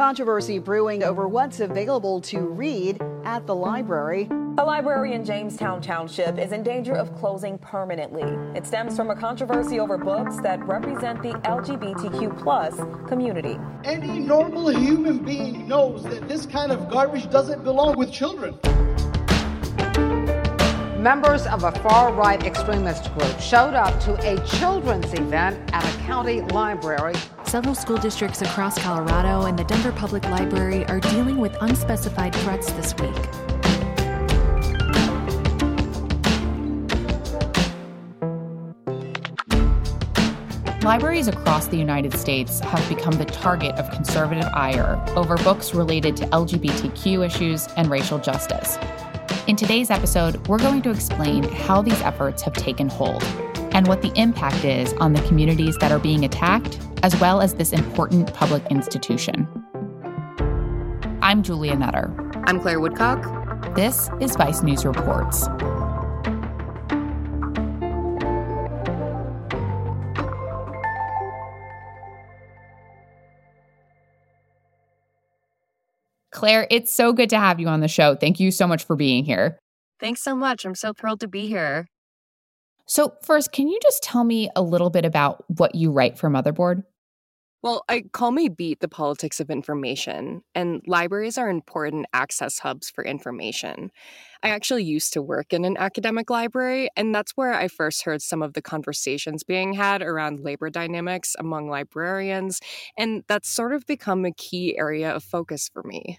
Controversy brewing over what's available to read at the library. A library in Jamestown Township is in danger of closing permanently. It stems from a controversy over books that represent the LGBTQ plus community. Any normal human being knows that this kind of garbage doesn't belong with children. Members of a far right extremist group showed up to a children's event at a county library. Several school districts across Colorado and the Denver Public Library are dealing with unspecified threats this week. Libraries across the United States have become the target of conservative ire over books related to LGBTQ issues and racial justice. In today's episode, we're going to explain how these efforts have taken hold and what the impact is on the communities that are being attacked, as well as this important public institution. I'm Julia Nutter. I'm Claire Woodcock. This is Vice News Reports. Claire, it's so good to have you on the show. Thank you so much for being here. Thanks so much. I'm so thrilled to be here. So, first, can you just tell me a little bit about what you write for Motherboard? Well, I call me beat the politics of information, and libraries are important access hubs for information. I actually used to work in an academic library, and that's where I first heard some of the conversations being had around labor dynamics among librarians, and that's sort of become a key area of focus for me.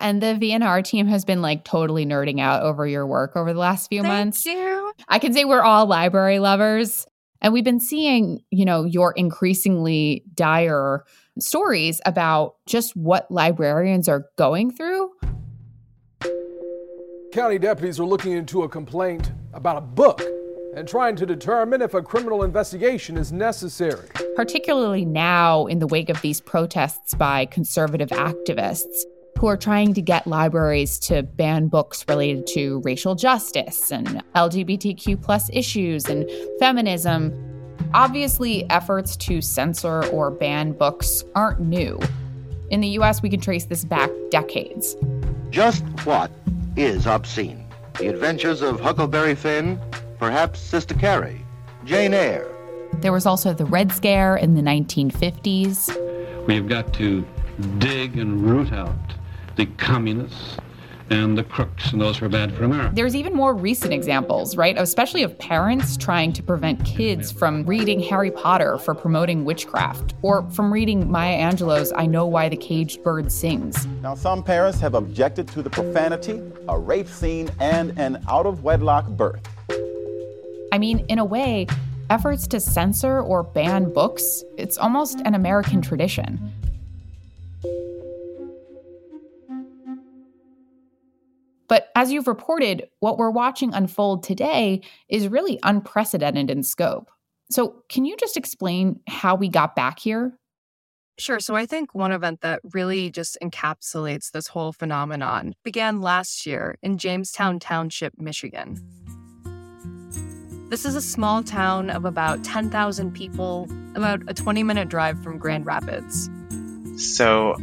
And the VNR team has been like totally nerding out over your work over the last few Thank months. you. I can say we're all library lovers. And we've been seeing, you know, your increasingly dire stories about just what librarians are going through. County deputies are looking into a complaint about a book and trying to determine if a criminal investigation is necessary. Particularly now, in the wake of these protests by conservative activists who are trying to get libraries to ban books related to racial justice and LGBTQ plus issues and feminism. Obviously, efforts to censor or ban books aren't new. In the US, we can trace this back decades. Just what is obscene? The adventures of Huckleberry Finn, perhaps Sister Carrie, Jane Eyre. There was also the Red Scare in the 1950s. We've got to dig and root out the communists and the crooks and those who are bad for America. There's even more recent examples, right? Especially of parents trying to prevent kids from reading Harry Potter for promoting witchcraft or from reading Maya Angelou's I Know Why the Caged Bird Sings. Now, some parents have objected to the profanity, a rape scene, and an out of wedlock birth. I mean, in a way, efforts to censor or ban books, it's almost an American tradition. But as you've reported, what we're watching unfold today is really unprecedented in scope. So, can you just explain how we got back here? Sure. So I think one event that really just encapsulates this whole phenomenon began last year in Jamestown Township, Michigan. This is a small town of about 10,000 people, about a 20 minute drive from Grand Rapids. So,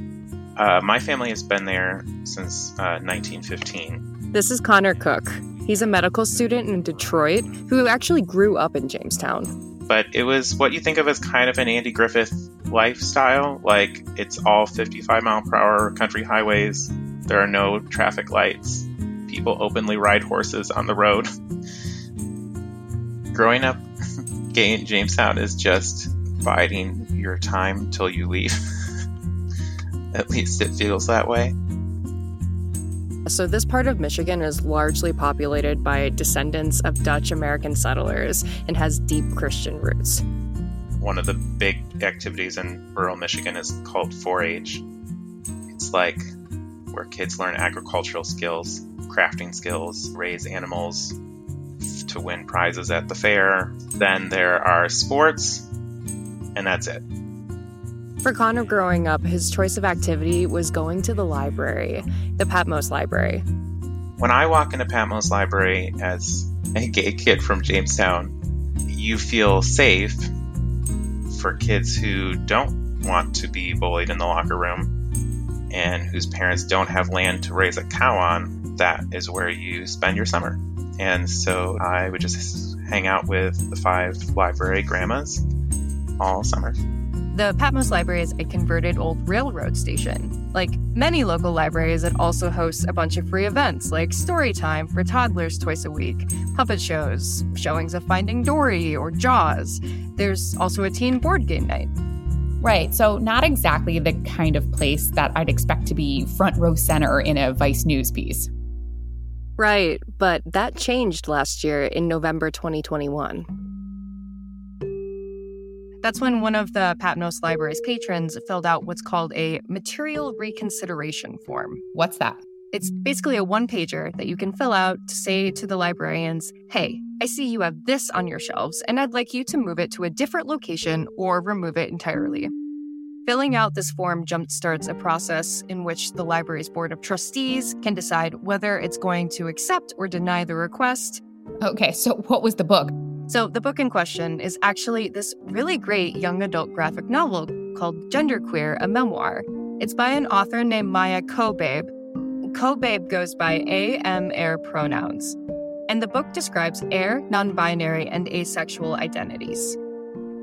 uh, my family has been there since uh, 1915. This is Connor Cook. He's a medical student in Detroit who actually grew up in Jamestown. But it was what you think of as kind of an Andy Griffith lifestyle. Like, it's all 55 mile per hour country highways, there are no traffic lights, people openly ride horses on the road. Growing up in Jamestown is just biding your time till you leave. At least it feels that way. So, this part of Michigan is largely populated by descendants of Dutch American settlers and has deep Christian roots. One of the big activities in rural Michigan is called 4 H. It's like where kids learn agricultural skills, crafting skills, raise animals to win prizes at the fair. Then there are sports, and that's it. For Connor growing up, his choice of activity was going to the library, the Patmos Library. When I walk into Patmos Library as a gay kid from Jamestown, you feel safe for kids who don't want to be bullied in the locker room and whose parents don't have land to raise a cow on. That is where you spend your summer. And so I would just hang out with the five library grandmas all summer. The Patmos Library is a converted old railroad station. Like many local libraries, it also hosts a bunch of free events like story time for toddlers twice a week, puppet shows, showings of Finding Dory or Jaws. There's also a teen board game night. Right, so not exactly the kind of place that I'd expect to be front row center in a Vice News piece. Right, but that changed last year in November 2021. That's when one of the Patmos Library's patrons filled out what's called a material reconsideration form. What's that? It's basically a one pager that you can fill out to say to the librarians, hey, I see you have this on your shelves, and I'd like you to move it to a different location or remove it entirely. Filling out this form jumpstarts a process in which the library's board of trustees can decide whether it's going to accept or deny the request. Okay, so what was the book? So, the book in question is actually this really great young adult graphic novel called Genderqueer, a memoir. It's by an author named Maia Kobabe. Kobabe goes by A M eir pronouns. And the book describes eir, non binary, and asexual identities.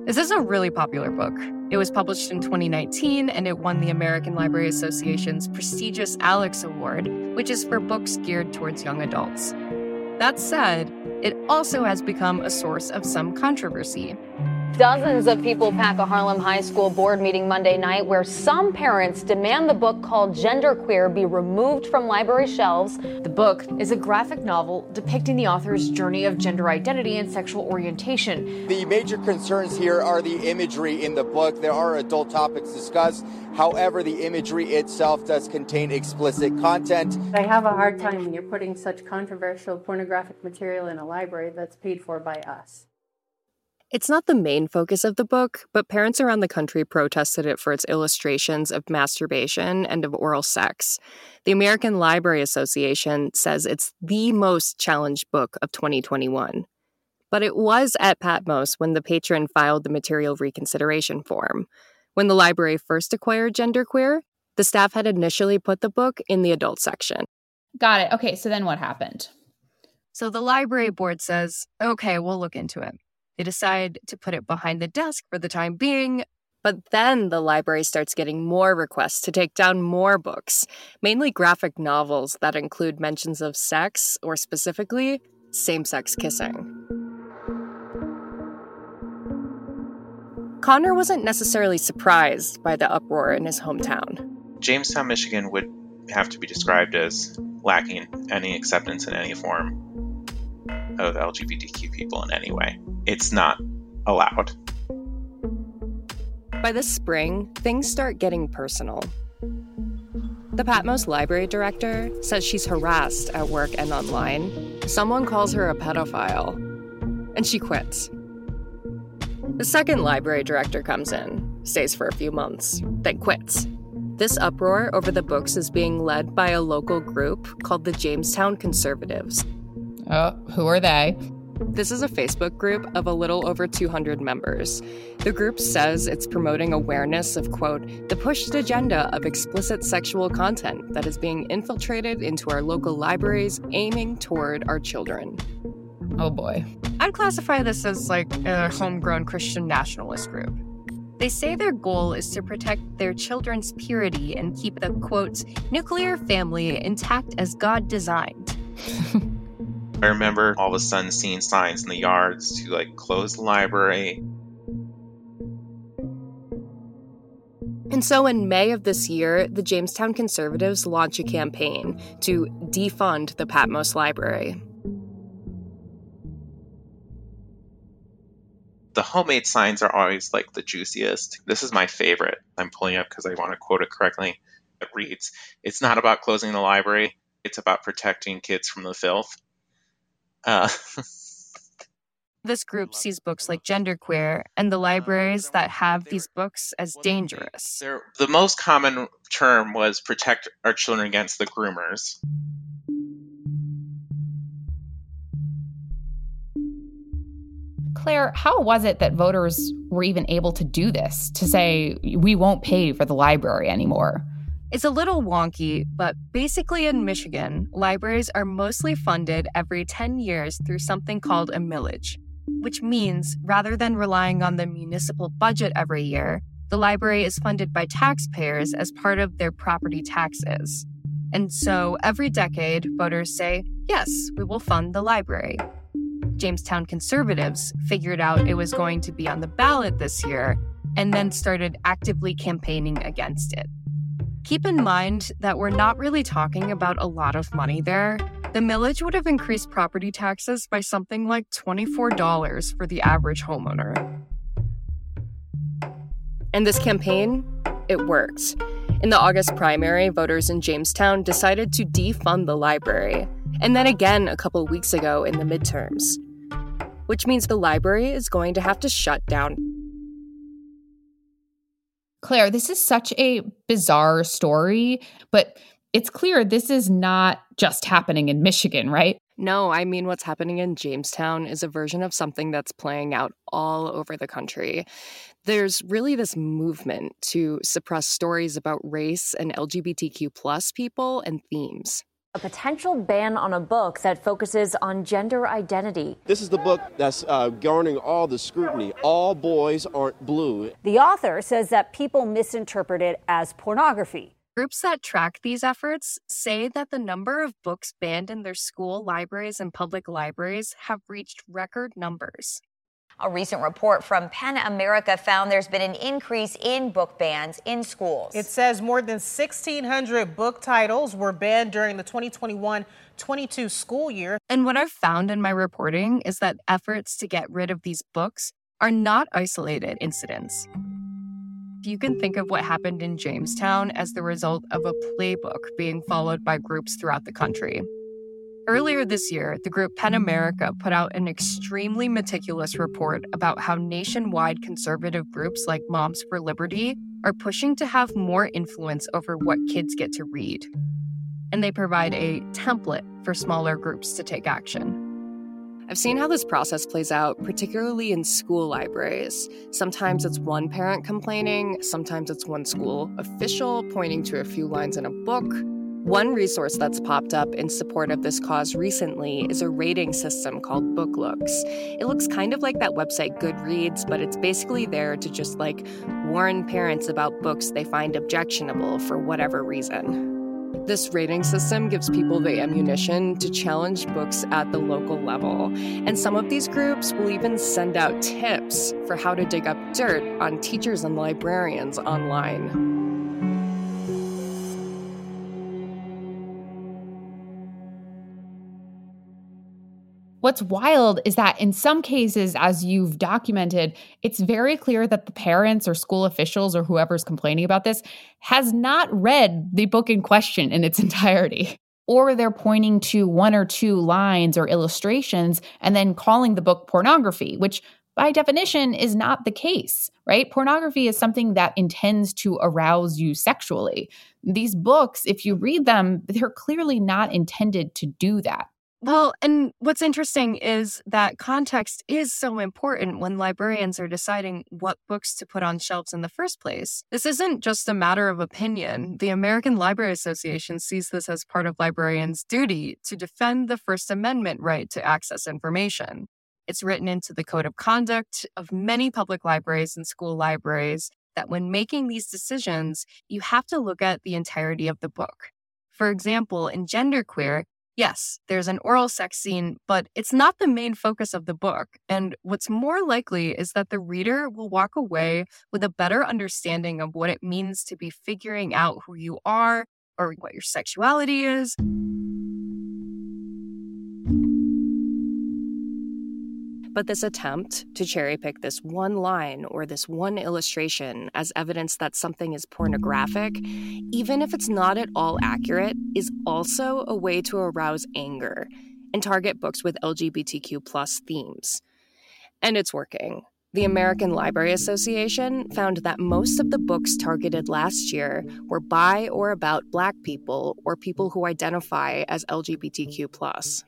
This is a really popular book. It was published in 2019 and it won the American Library Association's prestigious Alex Award, which is for books geared towards young adults. That said, it also has become a source of some controversy. Dozens of people pack a Harlem High School board meeting Monday night where some parents demand the book called Genderqueer be removed from library shelves. The book is a graphic novel depicting the author's journey of gender identity and sexual orientation. The major concerns here are the imagery in the book. There are adult topics discussed. However, the imagery itself does contain explicit content. I have a hard time when you're putting such controversial pornographic material in a library that's paid for by us. It's not the main focus of the book, but parents around the country protested it for its illustrations of masturbation and of oral sex. The American Library Association says it's the most challenged book of 2021. But it was at Patmos when the patron filed the material reconsideration form. When the library first acquired Genderqueer, the staff had initially put the book in the adult section. Got it. Okay, so then what happened? So the library board says, okay, we'll look into it. They decide to put it behind the desk for the time being, but then the library starts getting more requests to take down more books, mainly graphic novels that include mentions of sex, or specifically, same sex kissing. Connor wasn't necessarily surprised by the uproar in his hometown. Jamestown, Michigan would have to be described as lacking any acceptance in any form of LGBTQ people in any way. It's not allowed. By the spring, things start getting personal. The Patmos library director says she's harassed at work and online. Someone calls her a pedophile, and she quits. The second library director comes in, stays for a few months, then quits. This uproar over the books is being led by a local group called the Jamestown Conservatives. Oh, who are they? This is a Facebook group of a little over 200 members. The group says it's promoting awareness of, quote, the pushed agenda of explicit sexual content that is being infiltrated into our local libraries, aiming toward our children. Oh boy. I'd classify this as like a homegrown Christian nationalist group. They say their goal is to protect their children's purity and keep the, quote, nuclear family intact as God designed. I remember all of a sudden seeing signs in the yards to like close the library. And so in May of this year, the Jamestown conservatives launch a campaign to defund the Patmos Library. The homemade signs are always like the juiciest. This is my favorite. I'm pulling up because I want to quote it correctly. It reads It's not about closing the library, it's about protecting kids from the filth. Uh, This group sees books like Genderqueer and the libraries that have these books as dangerous. the most common term was protect our children against the groomers. Claire, how was it that voters were even able to do this, to say, we won't pay for the library anymore? It's a little wonky, but basically in mm-hmm. Michigan, libraries are mostly funded every 10 years through something called a millage, which means rather than relying on the municipal budget every year, the library is funded by taxpayers as part of their property taxes. And so every decade, voters say, yes, we will fund the library. Jamestown conservatives figured out it was going to be on the ballot this year and then started actively campaigning against it. Keep in mind that we're not really talking about a lot of money there. The millage would have increased property taxes by something like $24 for the average homeowner. And this campaign, it worked. In the August primary, voters in Jamestown decided to defund the library, and then again a couple weeks ago in the midterms. Which means the library is going to have to shut down. Claire, this is such a bizarre story, but it's clear this is not just happening in Michigan, right? No, I mean, what's happening in Jamestown is a version of something that's playing out all over the country. There's really this movement to suppress stories about race and LGBTQ plus people and themes. A potential ban on a book that focuses on gender identity. This is the book that's uh, garnering all the scrutiny. All boys aren't blue. The author says that people misinterpret it as pornography. Groups that track these efforts say that the number of books banned in their school libraries and public libraries have reached record numbers. A recent report from PEN America found there's been an increase in book bans in schools. It says more than 1,600 book titles were banned during the 2021 22 school year. And what I've found in my reporting is that efforts to get rid of these books are not isolated incidents. You can think of what happened in Jamestown as the result of a playbook being followed by groups throughout the country. Earlier this year, the group PEN America put out an extremely meticulous report about how nationwide conservative groups like Moms for Liberty are pushing to have more influence over what kids get to read. And they provide a template for smaller groups to take action. I've seen how this process plays out, particularly in school libraries. Sometimes it's one parent complaining, sometimes it's one school official pointing to a few lines in a book, one resource that's popped up in support of this cause recently is a rating system called BookLooks. It looks kind of like that website Goodreads, but it's basically there to just like warn parents about books they find objectionable for whatever reason. This rating system gives people the ammunition to challenge books at the local level. And some of these groups will even send out tips for how to dig up dirt on teachers and librarians online. What's wild is that in some cases, as you've documented, it's very clear that the parents or school officials or whoever's complaining about this has not read the book in question in its entirety. Or they're pointing to one or two lines or illustrations and then calling the book pornography, which by definition is not the case, right? Pornography is something that intends to arouse you sexually. These books, if you read them, they're clearly not intended to do that. Well, and what's interesting is that context is so important when librarians are deciding what books to put on shelves in the first place. This isn't just a matter of opinion. The American Library Association sees this as part of librarians' duty to defend the First Amendment right to access information. It's written into the code of conduct of many public libraries and school libraries that when making these decisions, you have to look at the entirety of the book. For example, in Genderqueer, Yes, there's an oral sex scene, but it's not the main focus of the book. And what's more likely is that the reader will walk away with a better understanding of what it means to be figuring out who you are or what your sexuality is. But this attempt to cherry pick this one line or this one illustration as evidence that something is pornographic, even if it's not at all accurate, is also a way to arouse anger and target books with LGBTQ plus themes. And it's working. The American Library Association found that most of the books targeted last year were by or about Black people or people who identify as LGBTQ.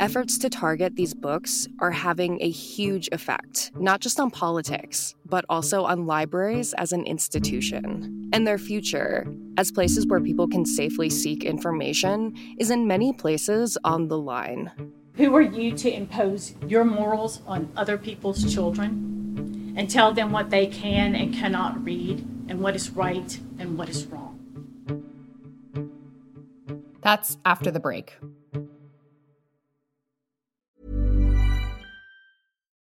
Efforts to target these books are having a huge effect, not just on politics, but also on libraries as an institution. And their future, as places where people can safely seek information, is in many places on the line. Who are you to impose your morals on other people's children and tell them what they can and cannot read and what is right and what is wrong? That's after the break.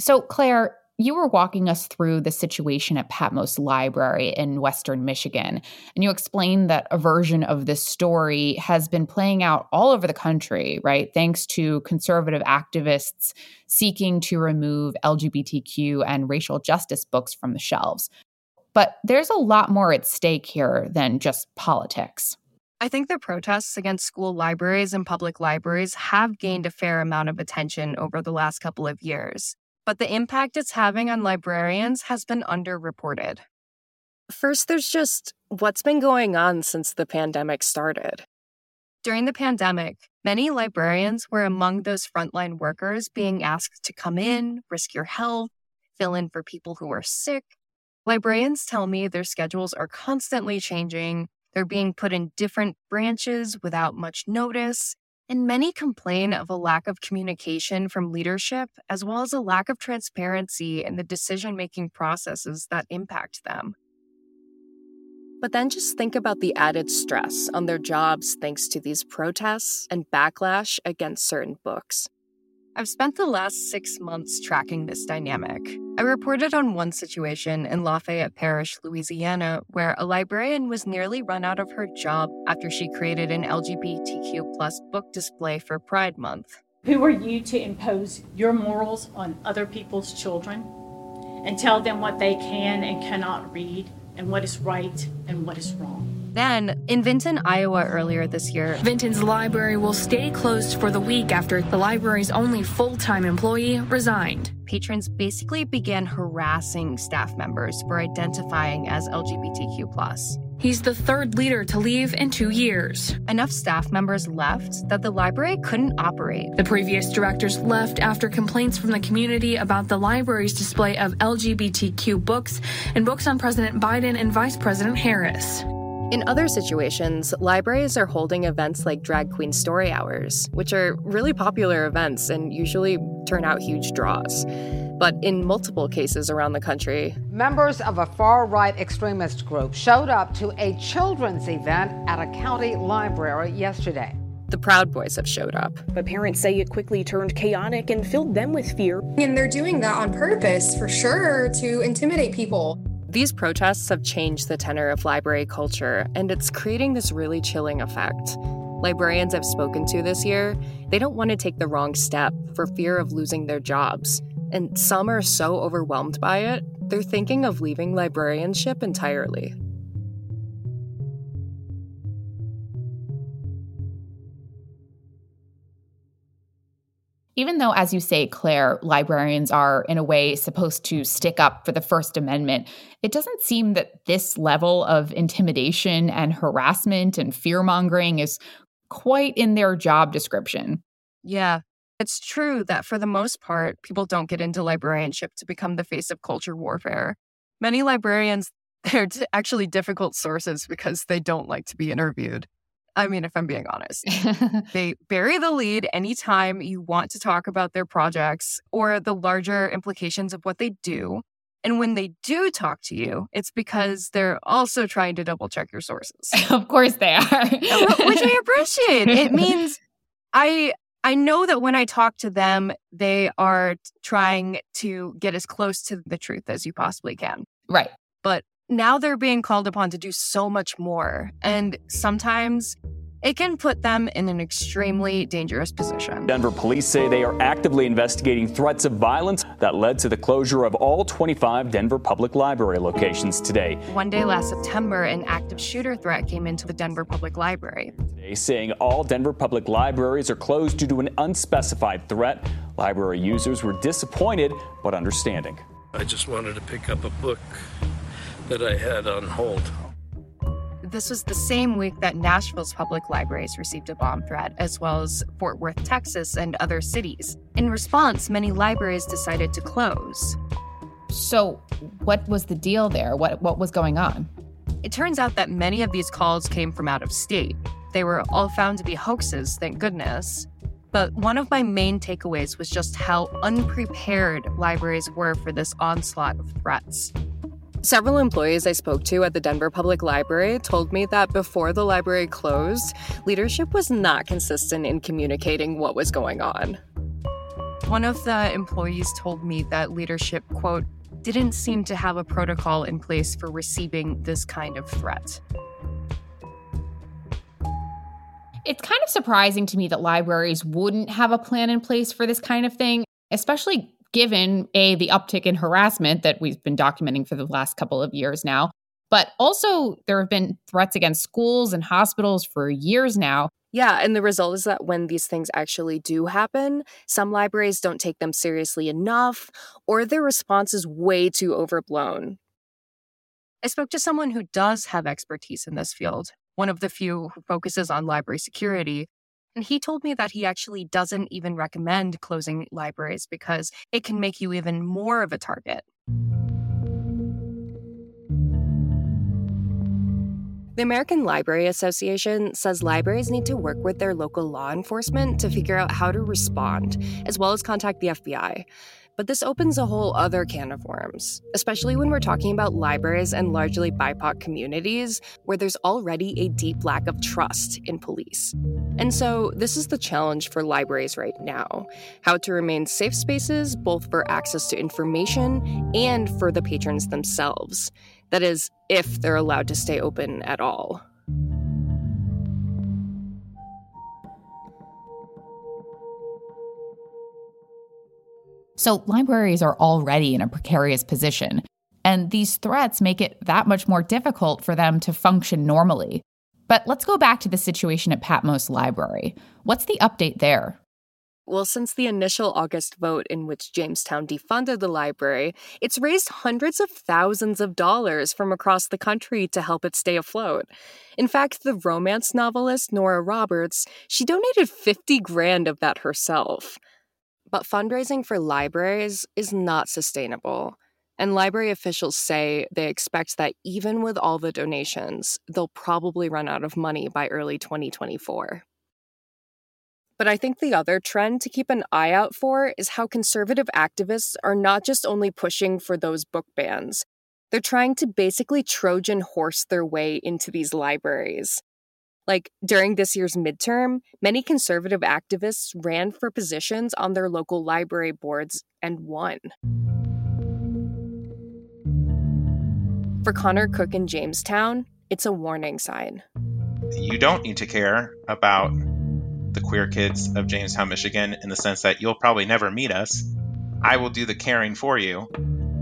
So, Claire, you were walking us through the situation at Patmos Library in Western Michigan, and you explained that a version of this story has been playing out all over the country, right? Thanks to conservative activists seeking to remove LGBTQ and racial justice books from the shelves. But there's a lot more at stake here than just politics. I think the protests against school libraries and public libraries have gained a fair amount of attention over the last couple of years but the impact it's having on librarians has been underreported. First, there's just what's been going on since the pandemic started. During the pandemic, many librarians were among those frontline workers being asked to come in, risk your health, fill in for people who are sick. Librarians tell me their schedules are constantly changing. They're being put in different branches without much notice, and many complain of a lack of communication from leadership, as well as a lack of transparency in the decision making processes that impact them. But then just think about the added stress on their jobs thanks to these protests and backlash against certain books. I've spent the last six months tracking this dynamic. I reported on one situation in Lafayette Parish, Louisiana, where a librarian was nearly run out of her job after she created an LGBTQ plus book display for Pride Month. Who are you to impose your morals on other people's children and tell them what they can and cannot read and what is right and what is wrong? Then, in Vinton, Iowa, earlier this year, Vinton's library will stay closed for the week after the library's only full time employee resigned. Patrons basically began harassing staff members for identifying as LGBTQ. He's the third leader to leave in two years. Enough staff members left that the library couldn't operate. The previous directors left after complaints from the community about the library's display of LGBTQ books and books on President Biden and Vice President Harris. In other situations, libraries are holding events like Drag Queen Story Hours, which are really popular events and usually turn out huge draws. But in multiple cases around the country, members of a far right extremist group showed up to a children's event at a county library yesterday. The Proud Boys have showed up. But parents say it quickly turned chaotic and filled them with fear. And they're doing that on purpose, for sure, to intimidate people. These protests have changed the tenor of library culture, and it's creating this really chilling effect. Librarians I've spoken to this year, they don't want to take the wrong step for fear of losing their jobs. And some are so overwhelmed by it, they're thinking of leaving librarianship entirely. Even though, as you say, Claire, librarians are in a way supposed to stick up for the First Amendment, it doesn't seem that this level of intimidation and harassment and fear mongering is quite in their job description. Yeah, it's true that for the most part, people don't get into librarianship to become the face of culture warfare. Many librarians, they're actually difficult sources because they don't like to be interviewed. I mean, if I'm being honest, they bury the lead anytime you want to talk about their projects or the larger implications of what they do. And when they do talk to you, it's because they're also trying to double check your sources. of course they are. Uh, which I appreciate. It means I I know that when I talk to them, they are trying to get as close to the truth as you possibly can. Right. But now they're being called upon to do so much more. And sometimes it can put them in an extremely dangerous position. Denver police say they are actively investigating threats of violence that led to the closure of all 25 Denver Public Library locations today. One day last September, an active shooter threat came into the Denver Public Library. Today, saying all Denver Public Libraries are closed due to an unspecified threat. Library users were disappointed but understanding. I just wanted to pick up a book that I had on hold. This was the same week that Nashville's public libraries received a bomb threat, as well as Fort Worth, Texas, and other cities. In response, many libraries decided to close. So, what was the deal there? What, what was going on? It turns out that many of these calls came from out of state. They were all found to be hoaxes, thank goodness. But one of my main takeaways was just how unprepared libraries were for this onslaught of threats. Several employees I spoke to at the Denver Public Library told me that before the library closed, leadership was not consistent in communicating what was going on. One of the employees told me that leadership, quote, didn't seem to have a protocol in place for receiving this kind of threat. It's kind of surprising to me that libraries wouldn't have a plan in place for this kind of thing, especially given a the uptick in harassment that we've been documenting for the last couple of years now but also there have been threats against schools and hospitals for years now yeah, and the result is that when these things actually do happen, some libraries don't take them seriously enough, or their response is way too overblown. I spoke to someone who does have expertise in this field, one of the few who focuses on library security, and he told me that he actually doesn't even recommend closing libraries because it can make you even more of a target. The American Library Association says libraries need to work with their local law enforcement to figure out how to respond, as well as contact the FBI. But this opens a whole other can of worms, especially when we're talking about libraries and largely BIPOC communities where there's already a deep lack of trust in police. And so, this is the challenge for libraries right now how to remain safe spaces, both for access to information and for the patrons themselves. That is, if they're allowed to stay open at all. So, libraries are already in a precarious position, and these threats make it that much more difficult for them to function normally. But let's go back to the situation at Patmos Library. What's the update there? Well, since the initial August vote in which Jamestown defunded the library, it's raised hundreds of thousands of dollars from across the country to help it stay afloat. In fact, the romance novelist Nora Roberts, she donated 50 grand of that herself. But fundraising for libraries is not sustainable. And library officials say they expect that even with all the donations, they'll probably run out of money by early 2024. But I think the other trend to keep an eye out for is how conservative activists are not just only pushing for those book bans, they're trying to basically Trojan horse their way into these libraries. Like during this year's midterm, many conservative activists ran for positions on their local library boards and won. For Connor Cook in Jamestown, it's a warning sign. You don't need to care about the queer kids of Jamestown, Michigan, in the sense that you'll probably never meet us. I will do the caring for you.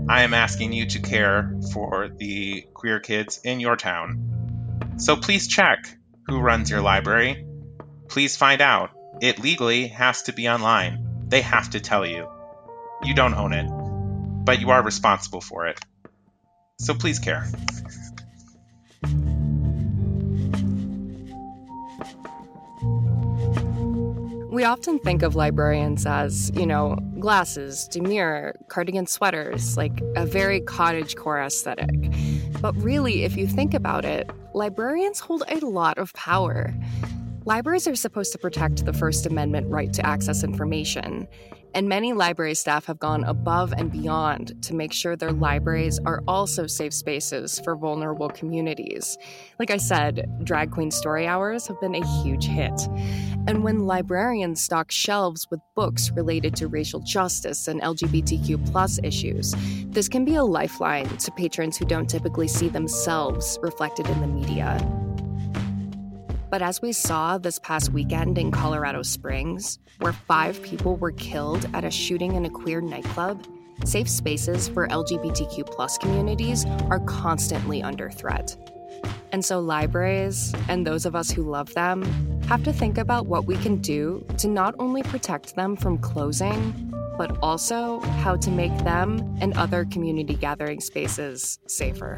I am asking you to care for the queer kids in your town. So please check who runs your library. Please find out. It legally has to be online. They have to tell you. You don't own it, but you are responsible for it. So please care. We often think of librarians as, you know, glasses, demure, cardigan sweaters, like a very cottage core aesthetic. But really, if you think about it, librarians hold a lot of power. Libraries are supposed to protect the First Amendment right to access information, and many library staff have gone above and beyond to make sure their libraries are also safe spaces for vulnerable communities. Like I said, Drag Queen Story Hours have been a huge hit. And when librarians stock shelves with books related to racial justice and LGBTQ plus issues, this can be a lifeline to patrons who don't typically see themselves reflected in the media. But as we saw this past weekend in Colorado Springs, where five people were killed at a shooting in a queer nightclub, safe spaces for LGBTQ communities are constantly under threat. And so libraries, and those of us who love them, have to think about what we can do to not only protect them from closing, but also how to make them and other community gathering spaces safer.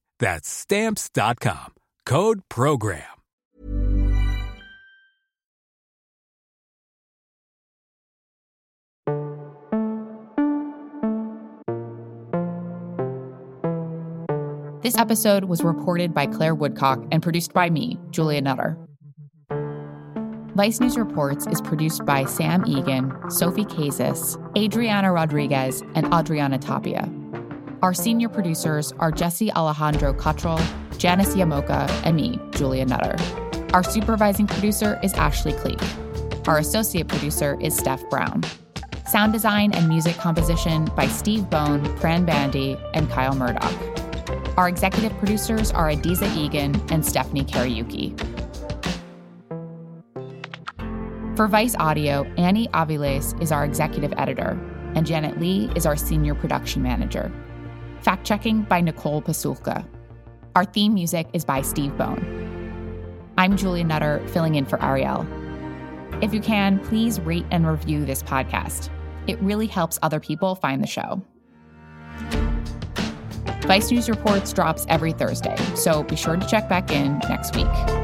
That's stamps.com. Code program. This episode was reported by Claire Woodcock and produced by me, Julia Nutter. Vice News Reports is produced by Sam Egan, Sophie Kazis, Adriana Rodriguez, and Adriana Tapia. Our senior producers are Jesse Alejandro Cottrell, Janice Yamoka, and me, Julia Nutter. Our supervising producer is Ashley Cleek. Our associate producer is Steph Brown. Sound design and music composition by Steve Bone, Pran Bandy, and Kyle Murdoch. Our executive producers are Adizah Eghan and Stephanie Kariuki. For Vice Audio, Annie Aviles is our executive editor, and Janet Lee is our senior production manager. Fact checking by Nicole Pasulka. Our theme music is by Steve Bone. I'm Julia Nutter, filling in for Ariel. If you can, please rate and review this podcast. It really helps other people find the show. Vice News Reports drops every Thursday, so be sure to check back in next week.